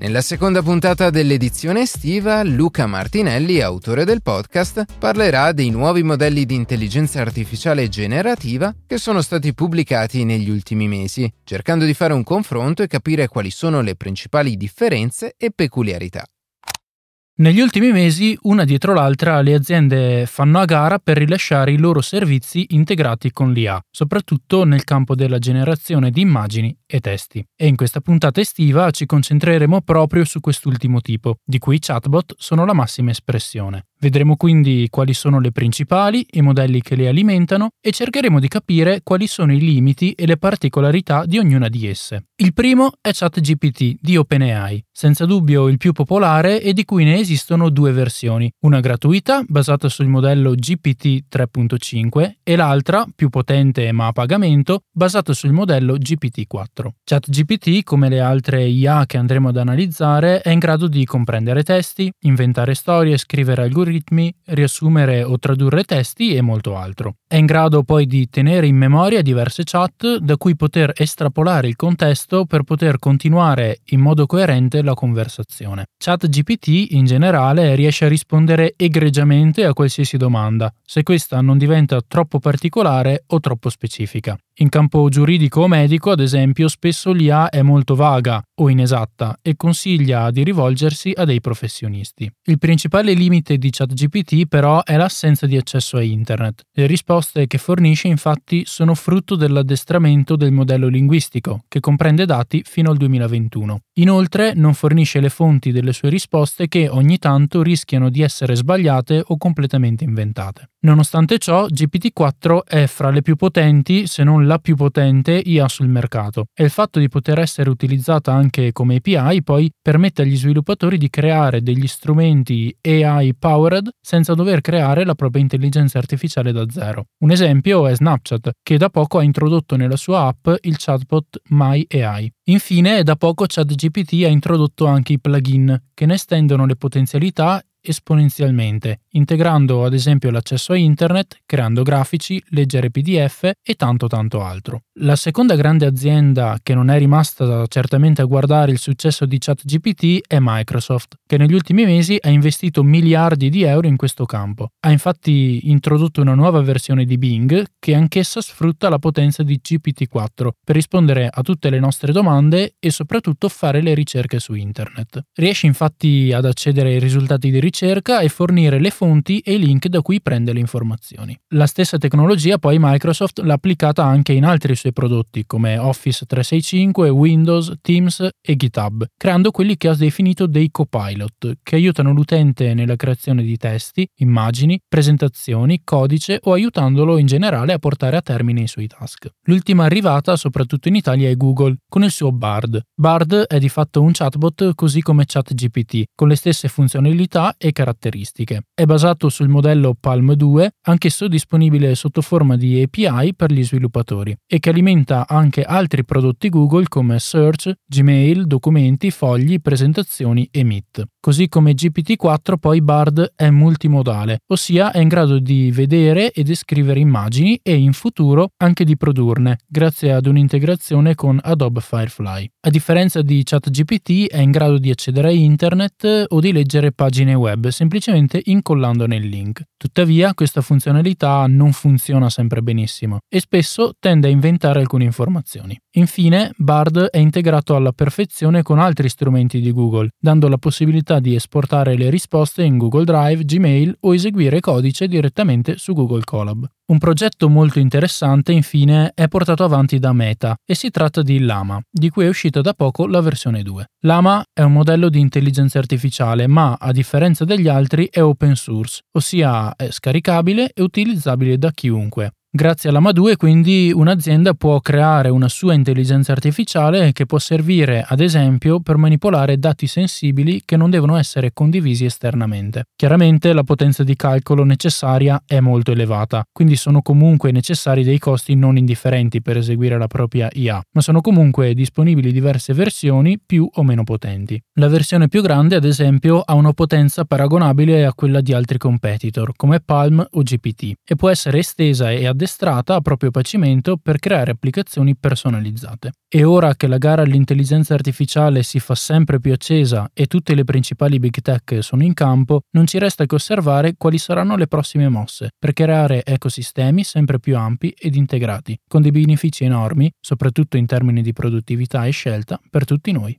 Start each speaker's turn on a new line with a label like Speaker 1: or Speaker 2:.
Speaker 1: Nella seconda puntata dell'edizione estiva, Luca Martinelli, autore del podcast, parlerà dei nuovi modelli di intelligenza artificiale generativa che sono stati pubblicati negli ultimi mesi, cercando di fare un confronto e capire quali sono le principali differenze e peculiarità.
Speaker 2: Negli ultimi mesi, una dietro l'altra, le aziende fanno a gara per rilasciare i loro servizi integrati con l'IA, soprattutto nel campo della generazione di immagini e testi. E in questa puntata estiva ci concentreremo proprio su quest'ultimo tipo, di cui i chatbot sono la massima espressione. Vedremo quindi quali sono le principali, i modelli che le alimentano e cercheremo di capire quali sono i limiti e le particolarità di ognuna di esse. Il primo è ChatGPT di OpenAI, senza dubbio il più popolare e di cui ne esistono due versioni, una gratuita basata sul modello GPT 3.5 e l'altra, più potente ma a pagamento, basata sul modello GPT 4. ChatGPT, come le altre IA che andremo ad analizzare, è in grado di comprendere testi, inventare storie, scrivere algoritmi algoritmi, riassumere o tradurre testi e molto altro. È in grado poi di tenere in memoria diverse chat da cui poter estrapolare il contesto per poter continuare in modo coerente la conversazione. ChatGPT in generale riesce a rispondere egregiamente a qualsiasi domanda, se questa non diventa troppo particolare o troppo specifica. In campo giuridico o medico, ad esempio, spesso l'IA è molto vaga o inesatta e consiglia di rivolgersi a dei professionisti. Il principale limite di ChatGPT però è l'assenza di accesso a internet. Le risposte che fornisce infatti sono frutto dell'addestramento del modello linguistico, che comprende dati fino al 2021. Inoltre non fornisce le fonti delle sue risposte che ogni tanto rischiano di essere sbagliate o completamente inventate. Nonostante ciò, GPT-4 è fra le più potenti, se non la più potente IA sul mercato e il fatto di poter essere utilizzata anche come API poi permette agli sviluppatori di creare degli strumenti AI powered senza dover creare la propria intelligenza artificiale da zero. Un esempio è Snapchat, che da poco ha introdotto nella sua app il chatbot MyAI. Infine, da poco ChatGPT ha introdotto anche i plugin, che ne estendono le potenzialità esponenzialmente, integrando ad esempio l'accesso a internet, creando grafici, leggere PDF e tanto tanto altro. La seconda grande azienda che non è rimasta certamente a guardare il successo di ChatGPT è Microsoft, che negli ultimi mesi ha investito miliardi di euro in questo campo. Ha infatti introdotto una nuova versione di Bing che anch'essa sfrutta la potenza di GPT-4 per rispondere a tutte le nostre domande e soprattutto fare le ricerche su internet. Riesce infatti ad accedere ai risultati di ricerca e fornire le fonti e i link da cui prende le informazioni. La stessa tecnologia poi Microsoft l'ha applicata anche in altri suoi prodotti come Office 365, Windows, Teams e GitHub, creando quelli che ha definito dei copilot, che aiutano l'utente nella creazione di testi, immagini, presentazioni, codice o aiutandolo in generale a portare a termine i suoi task. L'ultima arrivata, soprattutto in Italia, è Google, con il suo Bard. Bard è di fatto un chatbot così come ChatGPT, con le stesse funzionalità e caratteristiche. È basato sul modello Palm 2, anch'esso disponibile sotto forma di API per gli sviluppatori, e che alimenta anche altri prodotti Google come Search, Gmail, documenti, fogli, presentazioni e Meet. Così come GPT-4 poi Bard è multimodale, ossia è in grado di vedere e descrivere immagini e in futuro anche di produrne, grazie ad un'integrazione con Adobe Firefly. A differenza di ChatGPT è in grado di accedere a internet o di leggere pagine web web semplicemente incollandone il link. Tuttavia questa funzionalità non funziona sempre benissimo e spesso tende a inventare alcune informazioni. Infine, Bard è integrato alla perfezione con altri strumenti di Google, dando la possibilità di esportare le risposte in Google Drive, Gmail o eseguire codice direttamente su Google Colab. Un progetto molto interessante, infine, è portato avanti da Meta e si tratta di Lama, di cui è uscita da poco la versione 2. Lama è un modello di intelligenza artificiale, ma a differenza degli altri è open source, ossia è scaricabile e utilizzabile da chiunque. Grazie alla MA2 quindi un'azienda può creare una sua intelligenza artificiale che può servire ad esempio per manipolare dati sensibili che non devono essere condivisi esternamente. Chiaramente la potenza di calcolo necessaria è molto elevata, quindi sono comunque necessari dei costi non indifferenti per eseguire la propria IA, ma sono comunque disponibili diverse versioni più o meno potenti. La versione più grande ad esempio ha una potenza paragonabile a quella di altri competitor come Palm o GPT e può essere estesa e addestrata a proprio pacimento per creare applicazioni personalizzate. E ora che la gara all'intelligenza artificiale si fa sempre più accesa e tutte le principali big tech sono in campo, non ci resta che osservare quali saranno le prossime mosse per creare ecosistemi sempre più ampi ed integrati, con dei benefici enormi, soprattutto in termini di produttività e scelta, per tutti noi.